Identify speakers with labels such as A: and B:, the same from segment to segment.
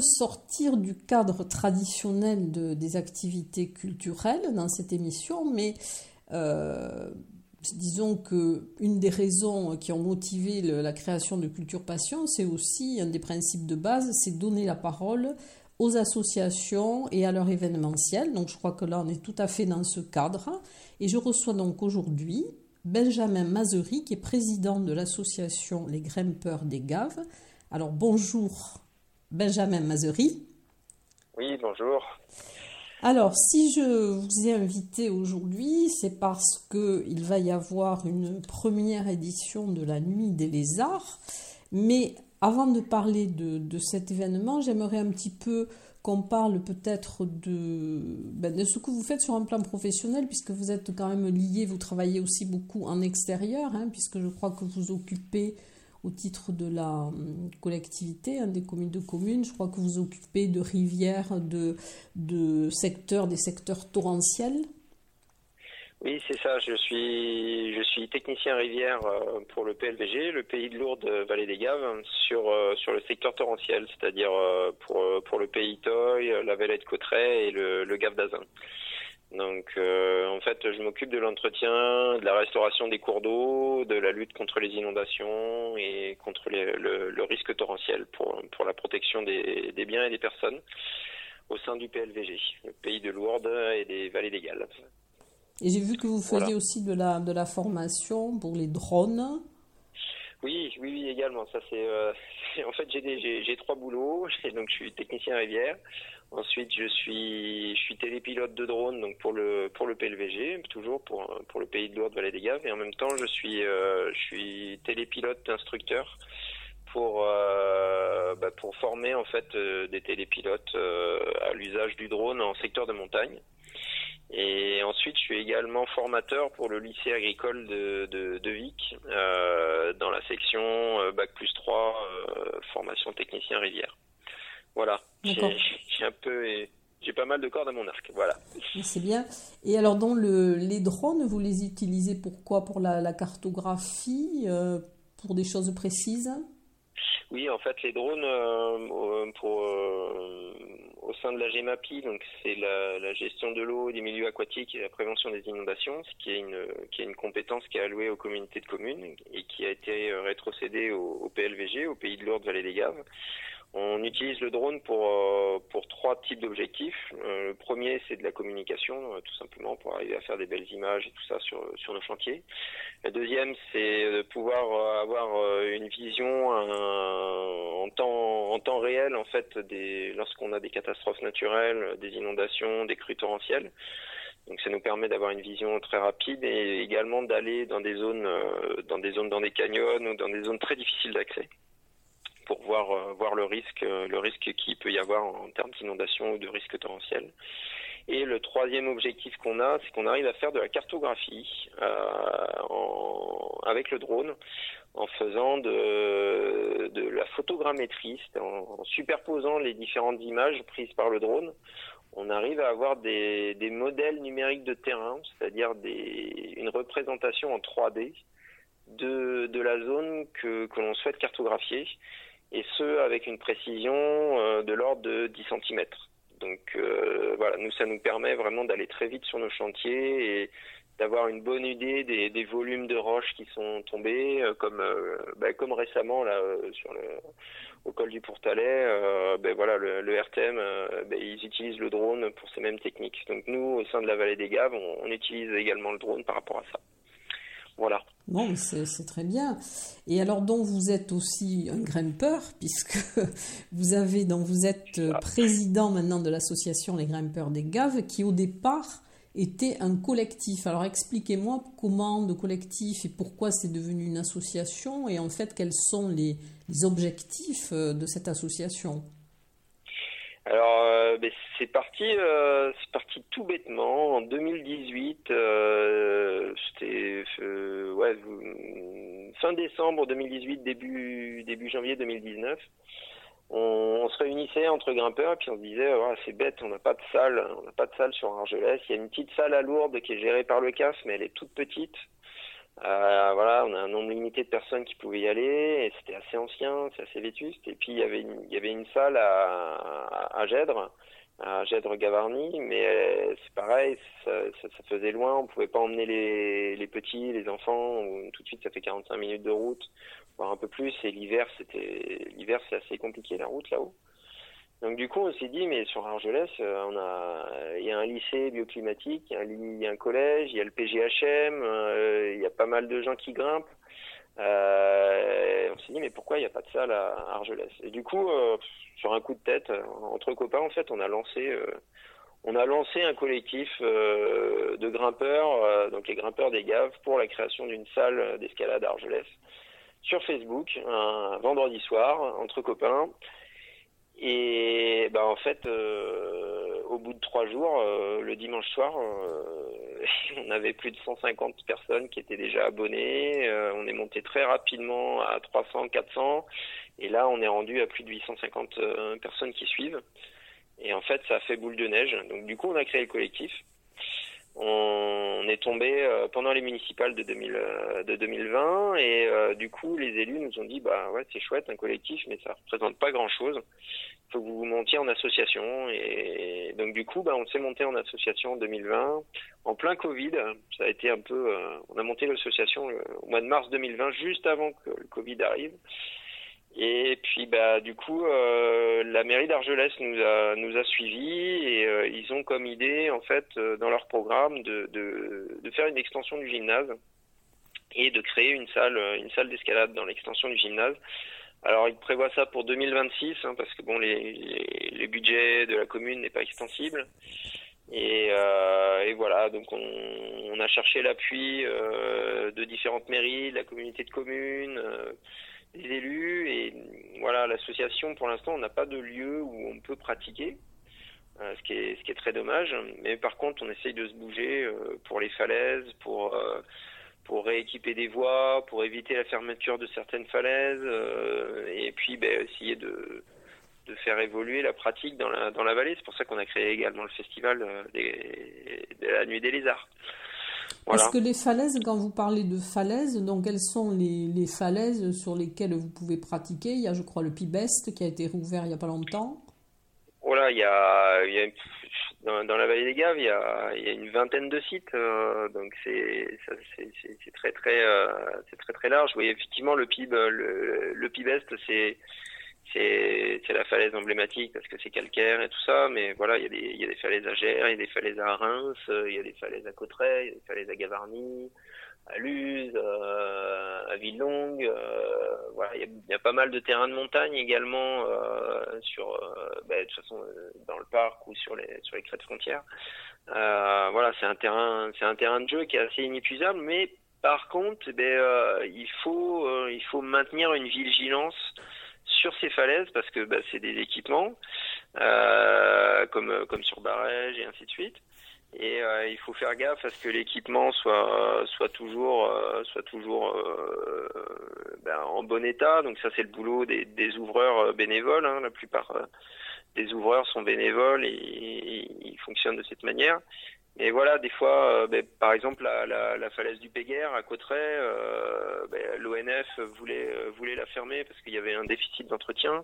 A: Sortir du cadre traditionnel de, des activités culturelles dans cette émission, mais euh, disons que une des raisons qui ont motivé la création de Culture Passion, c'est aussi un des principes de base, c'est donner la parole aux associations et à leur événementiel. Donc je crois que là, on est tout à fait dans ce cadre. Et je reçois donc aujourd'hui Benjamin Mazery, qui est président de l'association Les Grimpeurs des Gaves. Alors bonjour Benjamin Mazery.
B: Oui, bonjour.
A: Alors si je vous ai invité aujourd'hui, c'est parce qu'il va y avoir une première édition de la Nuit des Lézards. Mais avant de parler de, de cet événement, j'aimerais un petit peu qu'on parle peut-être de, ben, de ce que vous faites sur un plan professionnel, puisque vous êtes quand même lié, vous travaillez aussi beaucoup en extérieur, hein, puisque je crois que vous occupez au titre de la collectivité, hein, des communes de communes. Je crois que vous occupez de rivières, de, de secteurs, des secteurs torrentiels.
B: Oui, c'est ça. Je suis, je suis technicien rivière pour le PLVG, le Pays de Lourdes Vallée des Gaves, sur, sur le secteur torrentiel, c'est-à-dire pour, pour le Pays Toy, la Vallée de Cotteret et le, le Gave d'Azin. Donc, euh, en fait, je m'occupe de l'entretien, de la restauration des cours d'eau, de la lutte contre les inondations et contre les, le, le, risque torrentiel pour, pour la protection des, des, biens et des personnes au sein du PLVG, le pays de Lourdes et des vallées des Galles.
A: Et j'ai vu que vous faisiez voilà. aussi de la, de la formation pour les drones.
B: Oui, oui, oui, également. Ça, c'est, euh, en fait, j'ai trois boulots. Donc, je suis technicien rivière. Ensuite, je suis, je suis télépilote de drone, donc pour le pour le PLVG, toujours pour pour le pays de Lourdes, Vallée des Gaves, et en même temps, je suis euh, je suis télépilote instructeur pour euh, bah, pour former en fait des télépilotes à l'usage du drone en secteur de montagne. Et ensuite, je suis également formateur pour le lycée agricole de, de, de Vic, euh, dans la section euh, Bac plus 3, euh, formation technicien rivière. Voilà, j'ai un peu... J'ai pas mal de cordes à mon arc, voilà.
A: C'est bien. Et alors, dans le, les drones, vous les utilisez pourquoi Pour la, la cartographie, euh, pour des choses précises?
B: Oui, en fait, les drones, pour, au sein de la GEMAPI, donc c'est la, gestion de l'eau, des milieux aquatiques et la prévention des inondations, ce qui est une, qui est une compétence qui est allouée aux communautés de communes et qui a été rétrocédée au, au PLVG, au Pays de Lourdes, Vallée des Gaves. On utilise le drone pour, euh, pour trois types d'objectifs. Euh, le premier, c'est de la communication, euh, tout simplement, pour arriver à faire des belles images et tout ça sur, sur nos chantiers. Le deuxième, c'est de pouvoir avoir une vision en, temps, en temps réel, en fait, lorsqu'on a des catastrophes naturelles, des inondations, des crues torrentielles. Donc ça nous permet d'avoir une vision très rapide et également d'aller dans des zones, dans des zones, dans des canyons ou dans des zones très difficiles d'accès pour voir, euh, voir le risque, euh, le risque qu'il peut y avoir en, termes d'inondation ou de risque torrentiel. Et le troisième objectif qu'on a, c'est qu'on arrive à faire de la cartographie euh, avec le drone en faisant de, de la photogrammétrie, en, en, superposant les différentes images prises par le drone. On arrive à avoir des, des modèles numériques de terrain, c'est-à-dire une représentation en 3D de, de la zone que, que l'on souhaite cartographier et ce avec une précision euh, de l'ordre de 10 cm. Donc euh, voilà, nous ça nous permet vraiment d'aller très vite sur nos chantiers et, d'avoir une bonne idée des, des, volumes de roches qui sont tombés, comme bah, comme récemment là sur le au col du Pourtalais, ben voilà le, le RTM, ben, ils utilisent le drone pour ces mêmes techniques. Donc nous au sein de la vallée des Gaves, on, on utilise également le drone par rapport à ça. Voilà.
A: Bon, c'est très bien. Et alors, donc, vous êtes aussi un grimpeur, puisque vous avez, donc, vous êtes euh, président maintenant de l'association Les Grimpeurs des Gaves, qui au départ était un collectif. Alors, expliquez-moi comment de collectif et pourquoi c'est devenu une association, et en fait, quels sont les objectifs euh, de cette association?
B: Alors, euh, ben, c'est parti, euh, c'est parti tout bêtement. En 2018, euh, c'était fin décembre 2018, début début janvier 2019. On, se réunissait entre grimpeurs et puis on se disait c'est bête, on n'a pas de salle, on n'a pas de salle sur Argelès. Il y a une petite salle à Lourdes qui est gérée par le CAF, mais elle est toute petite. Euh, voilà, on a un nombre limité de personnes qui pouvaient y aller, et c'était assez ancien, c'est assez vétuste. Et puis il y avait une, il y avait une salle à, à, à Gèdre, à Gèdre Gavarnie, mais euh, c'est pareil, ça, ça, ça, faisait loin, on pouvait pas emmener les, les petits, les enfants, tout de suite ça fait 45 minutes de route, voire un peu plus. Et l'hiver, c'était l'hiver c'est assez compliqué la route là-haut. Donc du coup, on s'est dit, mais sur Argelès, euh, on a, il y a un lycée bioclimatique, il y a un, y a un collège, il y a le PGHM, euh, il y a pas mal de gens qui grimpent. Euh, on s'est dit, mais pourquoi il n'y a pas de salle à Argelès? Et du coup, euh, sur un coup de tête, entre copains, en fait, on a lancé, on a lancé un collectif de grimpeurs, donc les grimpeurs des Gaves, pour la création d'une salle d'escalade à Argelès sur Facebook, un vendredi soir, entre copains. Et bah, en fait, euh, au bout de trois jours, euh, le dimanche soir, euh, on avait plus de 150 personnes qui étaient déjà abonnées. on est monté très rapidement à 300, 400. Et là, on est rendu à plus de 850 personnes qui suivent. Et en fait, ça a fait boule de neige. Donc du coup, on a créé le collectif. On est tombé euh, pendant les municipales de, 2000, euh, de 2020 et euh, du coup les élus nous ont dit bah ouais c'est chouette un collectif mais ça représente pas grand chose. Faut que vous vous montiez en association et donc du coup bah on s'est monté en association en 2020 en plein Covid. Ça a été un peu on a monté l'association au mois de mars 2020 juste avant que le Covid arrive. Et puis bah du coup euh, la mairie d'Argelès nous a nous a suivis et euh, ils ont comme idée en fait euh, dans leur programme de, de, de faire une extension du gymnase et de créer une salle une salle d'escalade dans l'extension du gymnase. Alors ils prévoient ça pour 2026 hein, parce que bon les, les, les budgets de la commune n'est pas extensible. Et, euh, et, voilà, donc on, on a cherché l'appui euh, de différentes mairies, de la communauté de communes, euh, les élus et voilà l'association pour l'instant on n'a pas de lieu où on peut pratiquer euh, ce qui est ce qui est très dommage. Mais par contre on essaye de se bouger euh, pour les falaises pour euh, pour rééquiper des voies pour éviter la fermeture de certaines falaises et puis ben, essayer de de faire évoluer la pratique dans la dans la vallée. C'est pour ça qu'on a créé également le festival des, de la nuit des lézards
A: voilà. Est-ce que les falaises, quand vous parlez de falaises, donc quelles sont les, les, falaises sur lesquelles vous pouvez pratiquer? Il y a, je crois, le Pibest qui a été rouvert il n'y a pas longtemps.
B: Voilà, il y a, il y a dans, dans, la vallée des Gaves, il y a, il y a une vingtaine de sites, euh, donc c'est c'est très très euh, c'est très très large. Oui, effectivement, le Pib, le, le Pibest, c'est c'est la falaise emblématique parce que c'est calcaire et tout ça, mais voilà, il y, y a des falaises à Gers, il y a des falaises à Reims, il y a des falaises à Cotteret, il y a des falaises à Gavarnie, à Luz, euh, à Villongue, euh, voilà, il y, a, pas mal de terrains de montagne également euh, sur, bah, de toute façon, dans le parc ou sur les sur les crêtes frontières. voilà, c'est un terrain, c'est un terrain de jeu qui est assez inépuisable, mais par contre, ben, il faut il faut maintenir une vigilance sur ces falaises parce que bah, c'est des équipements euh, comme comme sur barège et ainsi de suite. Et euh, il faut faire gaffe à ce que l'équipement soit soit toujours euh, soit toujours ben, en bon état. Donc ça c'est le boulot des, des ouvreurs bénévoles hein. la plupart des ouvreurs sont bénévoles et, et, ils fonctionnent de cette manière mais voilà, des fois, ben, par exemple, la, falaise du Péguerre à Cotteret, ben, l'ONF voulait, voulait la fermer parce qu'il y avait un déficit d'entretien.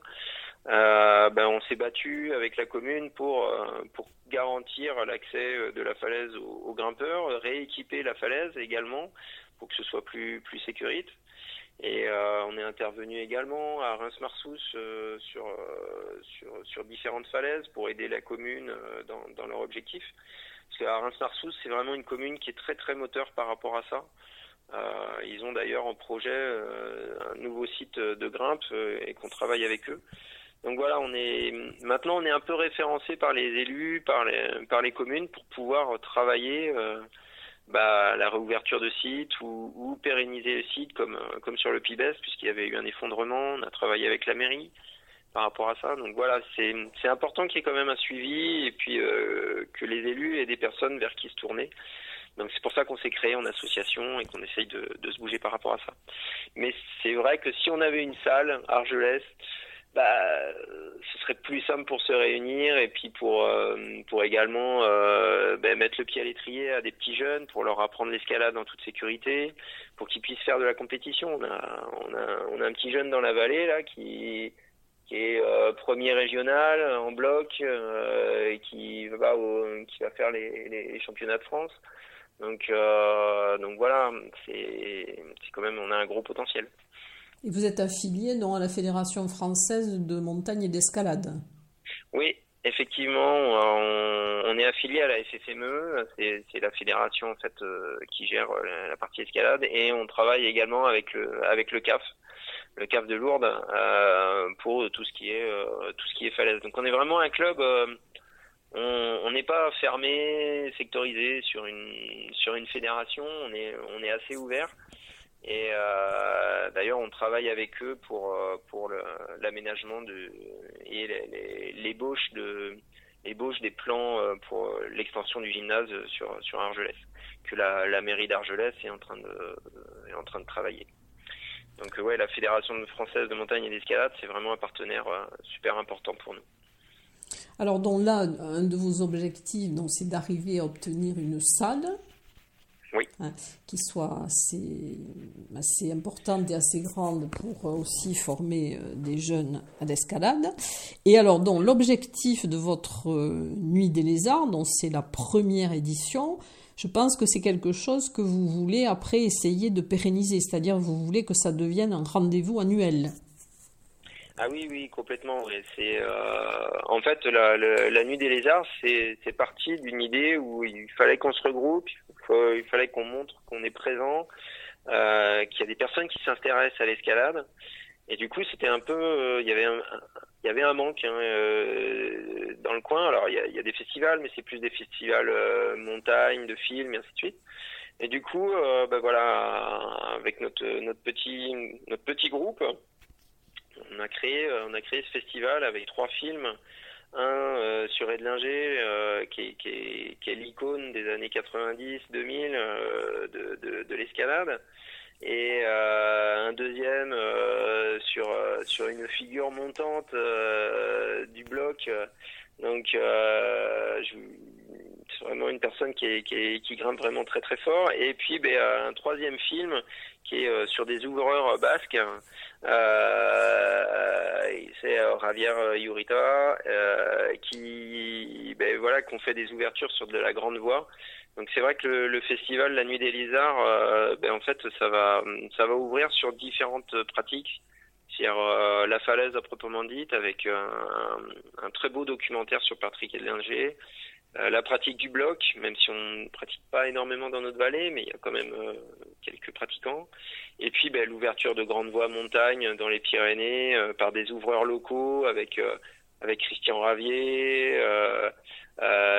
B: ben, on s'est battu avec la commune pour, pour garantir l'accès de la falaise aux, grimpeurs, rééquiper la falaise également pour que ce soit plus, plus sécurite. Et euh, on est intervenu également à Reims-Marsous euh, sur, euh, sur, sur, différentes falaises pour aider la commune dans, dans leur objectif. Parce qu'à Reims-Marsous, c'est vraiment une commune qui est très très moteur par rapport à ça. ils ont d'ailleurs en projet un nouveau site de grimpe et qu'on travaille avec eux. Donc voilà, on est maintenant on est un peu référencé par les élus, par les communes pour pouvoir travailler bah, la réouverture de sites ou, ou, pérenniser le site comme, comme sur le Pibes puisqu'il y avait eu un effondrement. On a travaillé avec la mairie par rapport à ça. Donc voilà, c'est important qu'il y ait quand même un suivi et puis euh, que les élus aient des personnes vers qui se tourner. Donc c'est pour ça qu'on s'est créé en association et qu'on essaye de, de, se bouger par rapport à ça. Mais c'est vrai que si on avait une salle Argelès bah, ce serait plus simple pour se réunir et puis pour euh, pour également euh, bah, mettre le pied à l'étrier à des petits jeunes pour leur apprendre l'escalade en toute sécurité pour qu'ils puissent faire de la compétition on a on a on a un petit jeune dans la vallée là qui qui est euh, premier régional en bloc euh, et qui va au, qui va faire les, les, championnats de France. Donc donc voilà c'est c'est quand même on a un gros potentiel.
A: Et vous êtes affilié donc, à la Fédération française de montagne et d'escalade.
B: Oui, effectivement, on, est affilié à la FFME, c'est la fédération en fait euh, qui gère la, partie escalade, et on travaille également avec le, avec le CAF, le CAF de Lourdes, euh, pour tout ce qui est euh, tout ce qui est falaise. Donc on est vraiment un club. on n'est pas fermé, sectorisé sur une sur une fédération. On est on est assez ouvert. Et euh, d'ailleurs, on travaille avec eux pour euh, pour l'aménagement de et l'ébauche de des plans euh, pour l'extension du gymnase sur sur Argelès que la, la mairie d'Argelès est en train de est en train de travailler. Donc ouais, la fédération française de montagne et d'escalade, c'est vraiment un partenaire super important pour nous.
A: Alors donc là, un de vos objectifs, donc, c'est d'arriver à obtenir une salle
B: oui.
A: Hein, qui soit assez, assez importante et assez grande pour euh, aussi former euh, des jeunes à l'escalade. Et alors, donc, l'objectif de votre euh, Nuit des Lézards, donc c'est la première édition, je pense que c'est quelque chose que vous voulez après essayer de pérenniser, c'est-à-dire vous voulez que ça devienne un rendez-vous annuel.
B: Ah oui, oui, complètement. C'est en fait la, nuit des lézards, c'est parti d'une idée où il fallait qu'on se regroupe, il fallait qu'on montre qu'on est présent, euh, qu'il y a des personnes qui s'intéressent à l'escalade. Et du coup, c'était un peu, euh, il y avait un, manque hein, euh, dans le coin. Alors, il y a, des festivals, mais c'est plus des festivals euh, montagne, de films, et ainsi de suite. Et du coup, euh, ben voilà, avec notre petit groupe, on a créé on a créé ce festival avec trois films un sur Edlinger, qui, est, l'icône des années 90-2000 euh, de, de, de l'escalade, et euh, un deuxième sur sur une figure montante du bloc. Donc, c'est vraiment une personne qui, grimpe vraiment très très fort. Et puis, ben, un troisième film qui est sur des ouvreurs basques. Euh, c'est euh, Javier Yurita euh, qui, ben, voilà, qu'on fait des ouvertures sur de la grande voie. Donc c'est vrai que le, festival La Nuit des Lizards, ben, en fait, ça va, ça va ouvrir sur différentes pratiques. C'est-à-dire la falaise à proprement dite, avec un, un, très beau documentaire sur Patrick Edlinger, euh, la pratique du bloc, même si on ne pratique pas énormément dans notre vallée, mais il y a quand même euh, quelques pratiquants. Et puis ben, l'ouverture de grandes voies montagne dans les Pyrénées euh, par des ouvreurs locaux avec avec Christian Ravier,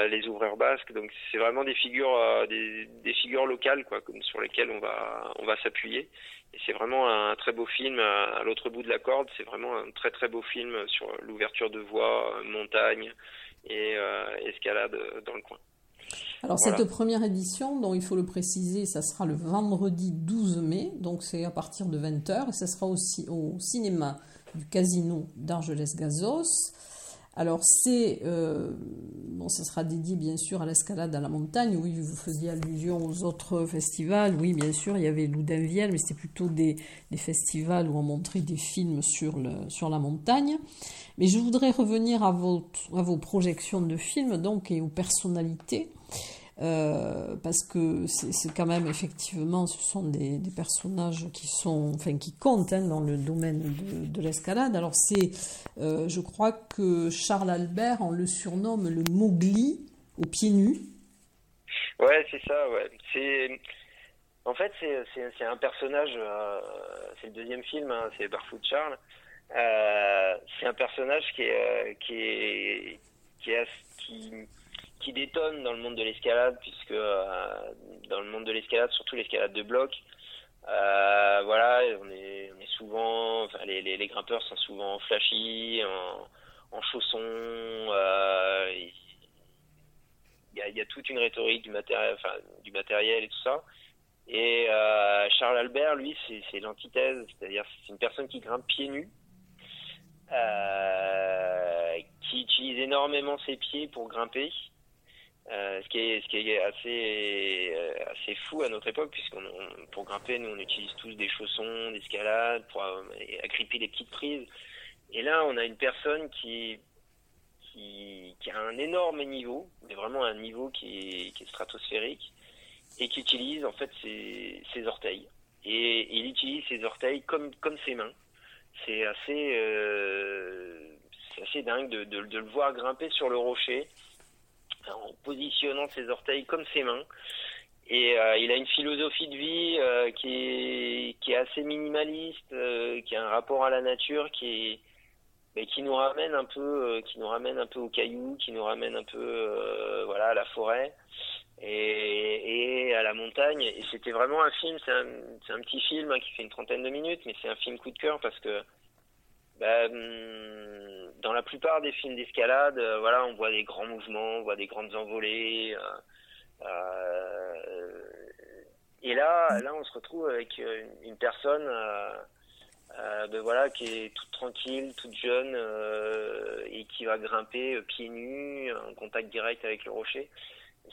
B: les ouvreurs basques. Donc c'est vraiment des figures des, des, figures locales quoi, comme sur lesquelles on va on va s'appuyer. Et c'est vraiment un très beau film à l'autre bout de la corde. C'est vraiment un très très beau film sur l'ouverture de voies montagne et euh, escalade dans le coin.
A: Alors cette première édition, dont il faut le préciser, ça sera le vendredi 12 mai, donc c'est à partir de 20h, et ça sera aussi au cinéma du Casino d'Argelès-Gazos. Alors c'est, euh, bon, ça sera dédié bien sûr à l'escalade à la montagne. Oui, vous faisiez allusion aux autres festivals. Oui, bien sûr, il y avait Loudainvielle, mais c'était plutôt des, festivals où on montrait des films sur, la montagne. Mais je voudrais revenir à, à vos projections de films donc et aux personnalités. Euh, parce que c'est quand même effectivement, ce sont des, personnages qui sont, enfin, qui comptent hein, dans le domaine de, l'escalade. Alors c'est, euh, je crois que Charles Albert, on le surnomme le Mowgli aux pieds nus.
B: Ouais, c'est ça. Ouais, c'est en fait c'est un personnage. Euh, c'est le deuxième film, hein, c'est Barfoot Charles. c'est un personnage qui est qui est qui, est, qui qui détonne dans le monde de l'escalade, puisque euh, dans le monde de l'escalade, surtout l'escalade de bloc, euh, voilà, on est, souvent, les, grimpeurs sont souvent flashy, en, chaussons. Euh, il y, a, toute une rhétorique du matériel, du matériel et tout ça. Et Charles Albert, lui, c'est l'antithèse, c'est-à-dire c'est une personne qui grimpe pieds nus, qui utilise énormément ses pieds pour grimper, euh, ce, qui est, euh, assez fou à notre époque, puisqu'on pour grimper, nous on utilise tous des chaussons, d'escalade, pour euh, agripper les petites prises. Et là, on a une personne qui, a un énorme niveau, mais vraiment un niveau qui est, stratosphérique, et qui utilise en fait ses, orteils. Et, il utilise ses orteils comme, ses mains. C'est assez, euh, dingue de, le voir grimper sur le rocher en positionnant ses orteils comme ses mains. Et euh, il a une philosophie de vie euh, qui, est, qui est assez minimaliste, euh, qui a un rapport à la nature qui est, mais qui nous ramène un peu, qui nous ramène un peu aux cailloux, qui nous ramène un peu, voilà, à la forêt et, à la montagne. Et c'était vraiment un film, c'est un, un, petit film hein, qui fait une trentaine de minutes, mais c'est un film coup de cœur parce que bah, hum, dans la plupart des films d'escalade, euh, voilà, on voit des grands mouvements, on voit des grandes envolées. Euh, euh, et là, là, on se retrouve avec une, personne, ben voilà, qui est toute tranquille, toute jeune, et qui va grimper pieds nus, en contact direct avec le rocher.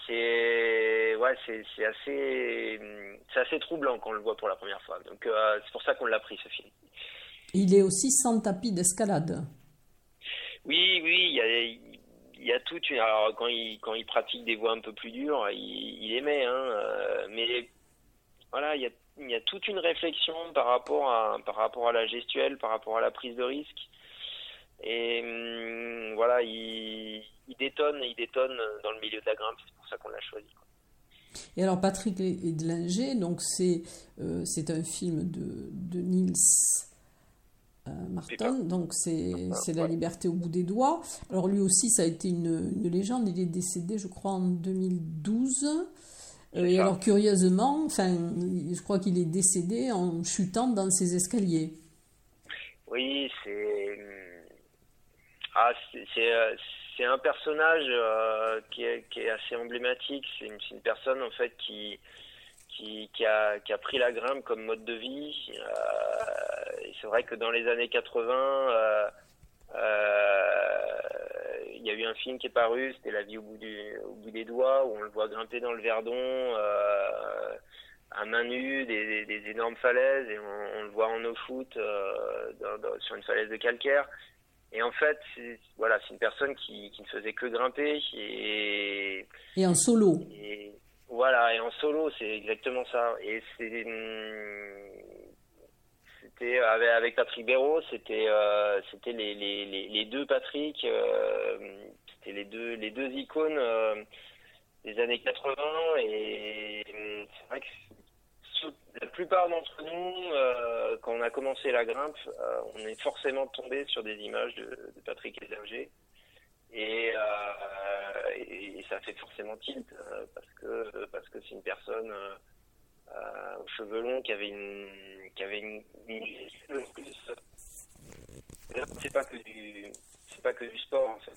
B: C'est ouais, c'est assez, c'est assez troublant quand on le voit pour la première fois. Donc c'est pour ça qu'on l'a pris ce film.
A: Il est aussi sans tapis d'escalade.
B: Oui, oui, il y a, il y a toute une. Alors, quand il, quand il pratique des voies un peu plus dures, il, il aimait, hein, euh, mais voilà, il y, a, il y a toute une réflexion par rapport, à, par rapport à la gestuelle, par rapport à la prise de risque. Et hum, voilà, il, il, détonne, il détonne dans le milieu de la grimpe, c'est pour ça qu'on l'a choisi.
A: Et alors Patrick Edlinger, donc c'est euh, c'est un film de, de Niels Martin, donc c'est La liberté au bout des doigts. Alors lui aussi, ça a été une, légende, il est décédé, je crois, en 2012. Euh, et alors curieusement, enfin, je crois qu'il est décédé en chutant dans ses escaliers.
B: Oui, c'est ah, c'est un personnage euh, qui, est, qui, est, assez emblématique. C'est une, une, personne en fait qui qui, a, qui, a, pris la grimpe comme mode de vie. Euh, c'est vrai que dans les années 80, euh, euh, il y a eu un film qui est paru, c'était La vie au bout, du, au bout des doigts, où on le voit grimper dans le Verdon euh, à main nue, des, des, énormes falaises, et on, le voit en eau foot sur une falaise de calcaire. Et en fait, c'est, voilà, c'est une personne qui, qui ne faisait que grimper. Et,
A: et en solo.
B: Et, voilà, et en solo, c'est exactement ça. Et c'est, c'était avec, Patrick Béraud, c'était, euh, c'était les, les, deux Patrick, euh, c'était les deux, les deux icônes euh, des années 80. Et c'est vrai que la plupart d'entre nous, quand on a commencé la grimpe, on est forcément tombé sur des images de, de Patrick Héberger. Et, euh, et, ça fait forcément tilt euh, parce que parce que c'est une personne euh, aux cheveux longs qui avait une qui avait une, c'est pas que du c'est pas que du sport en fait.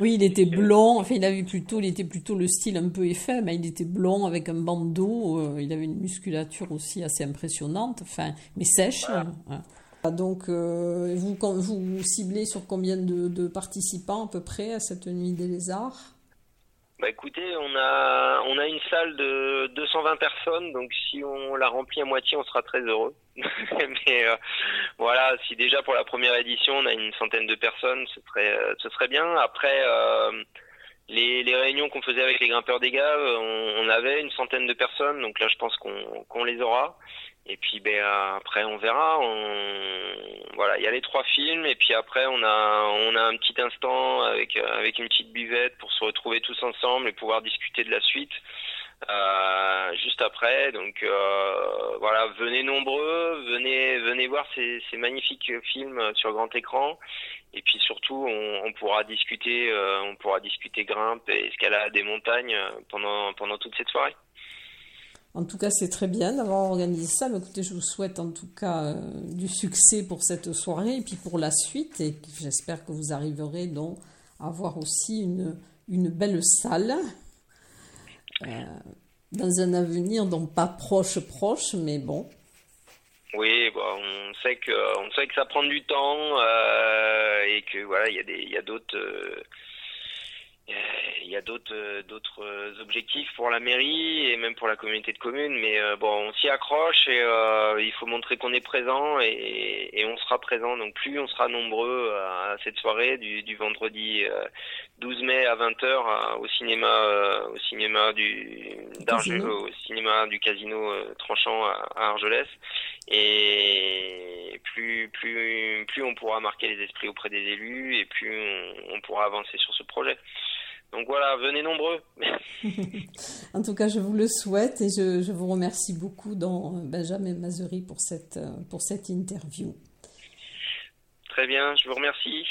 A: Oui, il était blond. Enfin, il avait plutôt, il était plutôt le style un peu effet, mais il était blond avec un bandeau. il avait une musculature aussi assez impressionnante. Enfin, mais sèche. Hein. Donc, vous, vous ciblez sur combien de, participants à peu près à cette nuit des lézards?
B: Bah écoutez, on a on a une salle de 220 personnes, donc si on la remplit à moitié, on sera très heureux. Mais euh, voilà, si déjà pour la première édition on a une centaine de personnes, ce serait ce serait bien. Après euh, les, les réunions qu'on faisait avec les grimpeurs des gaves, on, avait une centaine de personnes, donc là je pense qu'on les aura. Et puis ben après on verra. On... Voilà, il y a les trois films et puis après on a on a un petit instant avec avec une petite buvette pour se retrouver tous ensemble et pouvoir discuter de la suite. Euh, juste après, donc euh, voilà, venez nombreux, venez venez voir ces, ces magnifiques films sur grand écran et puis surtout on, on pourra discuter euh, on pourra discuter grimpe et escalade des montagnes pendant pendant toute cette soirée.
A: En tout cas, c'est très bien d'avoir organisé ça. Mais écoutez, je vous souhaite en tout cas euh, du succès pour cette soirée et puis pour la suite. Et j'espère que vous arriverez donc à avoir aussi une, une belle salle euh, dans un avenir donc pas proche proche, mais bon.
B: Oui, bon, on sait que on sait que ça prend du temps euh, et que voilà, il y a des il y a d'autres il y a d'autres euh, d'autres euh, objectifs pour la mairie et même pour la communauté de communes mais euh, bon on s'y accroche et il faut montrer qu'on est présent et, et, on sera présent. Donc plus on sera nombreux à, cette soirée du, du vendredi 12 mai à 20h au cinéma au cinéma du au cinéma du casino tranchant à, Argelès. Et plus plus plus on pourra marquer les esprits auprès des élus et plus on, on pourra avancer sur ce projet. Donc voilà, venez nombreux.
A: en tout cas, je vous le souhaite et je, je vous remercie beaucoup dans Benjamin Mazery pour cette, pour cette interview.
B: Très bien, je vous remercie.